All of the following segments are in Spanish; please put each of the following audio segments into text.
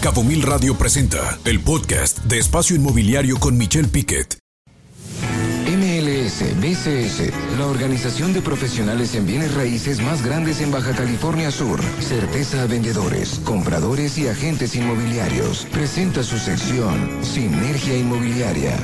Cabo Mil Radio presenta el podcast de Espacio Inmobiliario con Michelle Piquet. MLS BCS, la organización de profesionales en bienes raíces más grandes en Baja California Sur. Certeza a vendedores, compradores y agentes inmobiliarios. Presenta su sección Sinergia Inmobiliaria.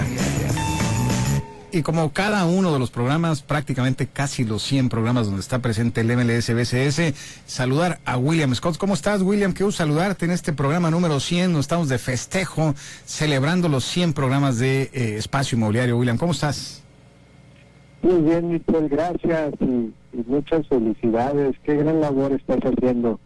Y como cada uno de los programas, prácticamente casi los 100 programas donde está presente el MLS BCS, saludar a William Scott. ¿Cómo estás, William? Quiero saludarte en este programa número 100. Nos estamos de festejo, celebrando los 100 programas de eh, Espacio Inmobiliario. William, ¿cómo estás? Muy bien, Michel, gracias y muchas felicidades. Qué gran labor estás haciendo.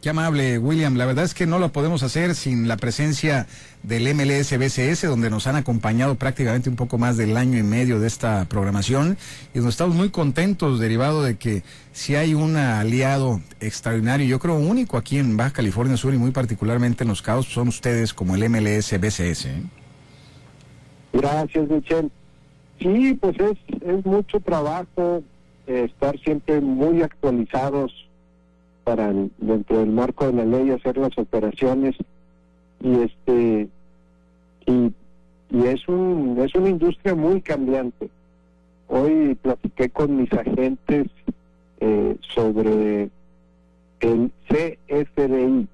Qué amable, William. La verdad es que no lo podemos hacer sin la presencia del MLS BCS, donde nos han acompañado prácticamente un poco más del año y medio de esta programación. Y nos estamos muy contentos, derivado de que si hay un aliado extraordinario, yo creo único aquí en Baja California Sur y muy particularmente en Los Cabos, son ustedes como el MLS BCS. ¿eh? Gracias, Michelle. Sí, pues es, es mucho trabajo eh, estar siempre muy actualizados para dentro del marco de la ley hacer las operaciones y este y, y es un es una industria muy cambiante. Hoy platiqué con mis agentes eh, sobre el CFDI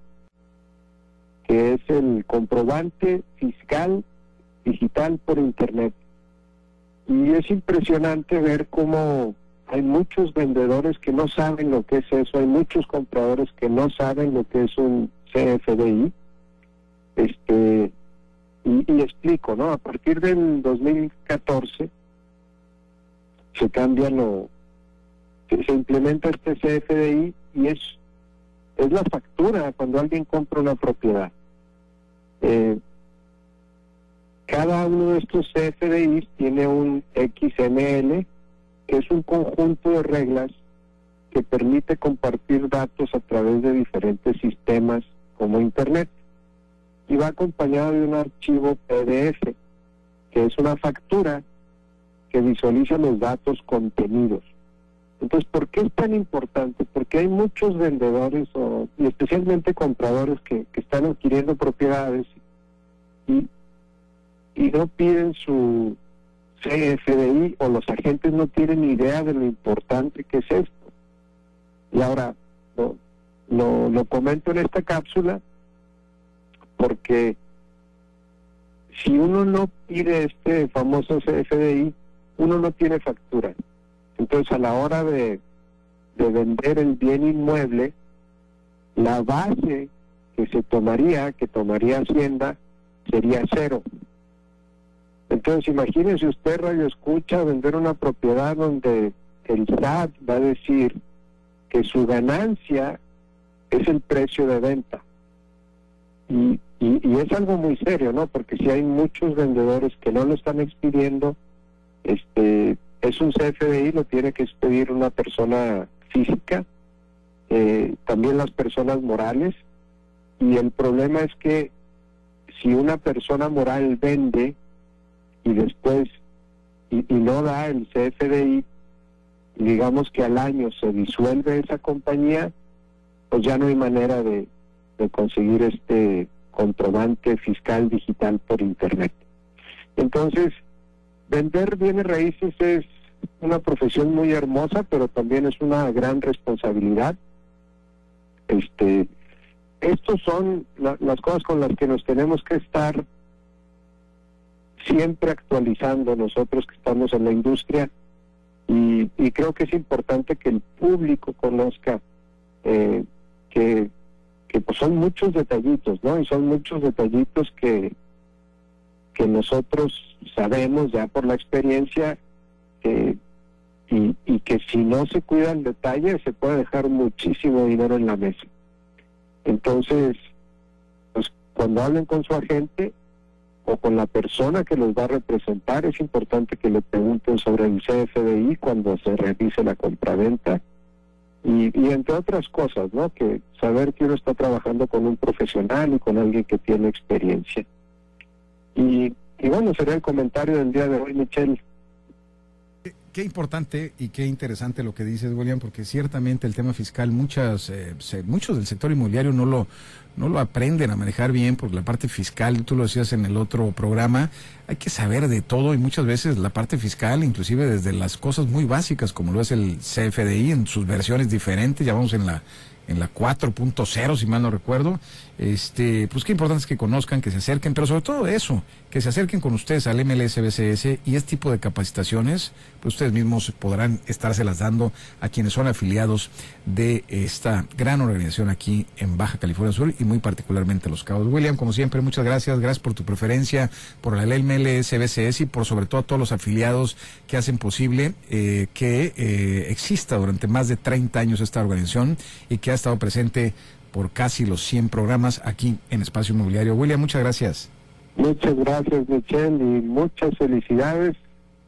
que es el comprobante fiscal digital por internet. Y es impresionante ver cómo hay muchos vendedores que no saben lo que es eso, hay muchos compradores que no saben lo que es un CFDI. Este, y, y explico, ¿no? A partir del 2014 se cambia lo, se, implementa este CFDI y es, es la factura cuando alguien compra una propiedad. Eh, cada uno de estos CFDIs tiene un XML que es un conjunto de reglas que permite compartir datos a través de diferentes sistemas como Internet. Y va acompañado de un archivo PDF, que es una factura que visualiza los datos contenidos. Entonces, ¿por qué es tan importante? Porque hay muchos vendedores o, y especialmente compradores que, que están adquiriendo propiedades y, y no piden su, CFDI o los agentes no tienen idea de lo importante que es esto. Y ahora lo, lo comento en esta cápsula porque si uno no pide este famoso CFDI, uno no tiene factura. Entonces a la hora de, de vender el bien inmueble, la base que se tomaría, que tomaría Hacienda, sería cero. Entonces, imagínese usted, Radio Escucha, vender una propiedad donde el SAT va a decir que su ganancia es el precio de venta. Y, y, y es algo muy serio, ¿no? Porque si hay muchos vendedores que no lo están expidiendo, este es un CFDI, lo tiene que expedir una persona física, eh, también las personas morales, y el problema es que si una persona moral vende, y después y, y no da el CFDI, digamos que al año se disuelve esa compañía, pues ya no hay manera de, de conseguir este comprobante fiscal digital por internet. Entonces, vender bienes raíces es una profesión muy hermosa, pero también es una gran responsabilidad. Este, estos son la- las cosas con las que nos tenemos que estar siempre actualizando nosotros que estamos en la industria y, y creo que es importante que el público conozca eh, que, pues son muchos detallitos, ¿no? Y son muchos detallitos que, que nosotros sabemos ya por la experiencia eh, y, y que si no se cuida el detalle se puede dejar muchísimo dinero en la mesa. Entonces, pues cuando hablen con su agente, o con la persona que los va a representar, es importante que le pregunten sobre el CFDI cuando se realice la compraventa y, entre otras cosas, ¿no? Que saber que uno está trabajando con un profesional y con alguien que tiene experiencia. Y, y bueno, sería el comentario del día de hoy, Michelle. Qué importante y qué interesante lo que dices, William, porque ciertamente el tema fiscal, muchas, eh, muchos del sector inmobiliario no lo, no lo aprenden a manejar bien porque la parte fiscal, tú lo decías en el otro programa, hay que saber de todo y muchas veces la parte fiscal, inclusive desde las cosas muy básicas como lo es el CFDI en sus versiones diferentes, ya vamos en la en la 4.0, si mal no recuerdo. Este, pues qué importante es que conozcan, que se acerquen, pero sobre todo eso, que se acerquen con ustedes al MLSBCS y este tipo de capacitaciones, pues ustedes mismos podrán estárselas dando a quienes son afiliados de esta gran organización aquí en Baja California Sur y muy particularmente Los Cabos. William, como siempre, muchas gracias, gracias por tu preferencia, por la MLSBCS y por sobre todo a todos los afiliados que hacen posible eh, que eh, exista durante más de 30 años esta organización y que ha estado presente por casi los 100 programas aquí en Espacio Inmobiliario. William, muchas gracias. Muchas gracias, Michelle, y muchas felicidades.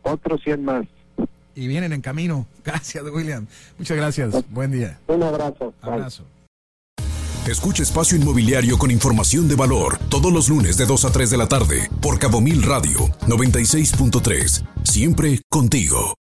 Otros 100 más. Y vienen en camino. Gracias, William. Muchas gracias. Buen día. Un abrazo. Abrazo. Escucha Espacio Inmobiliario con información de valor todos los lunes de 2 a 3 de la tarde por Cabo Mil Radio 96.3. Siempre contigo.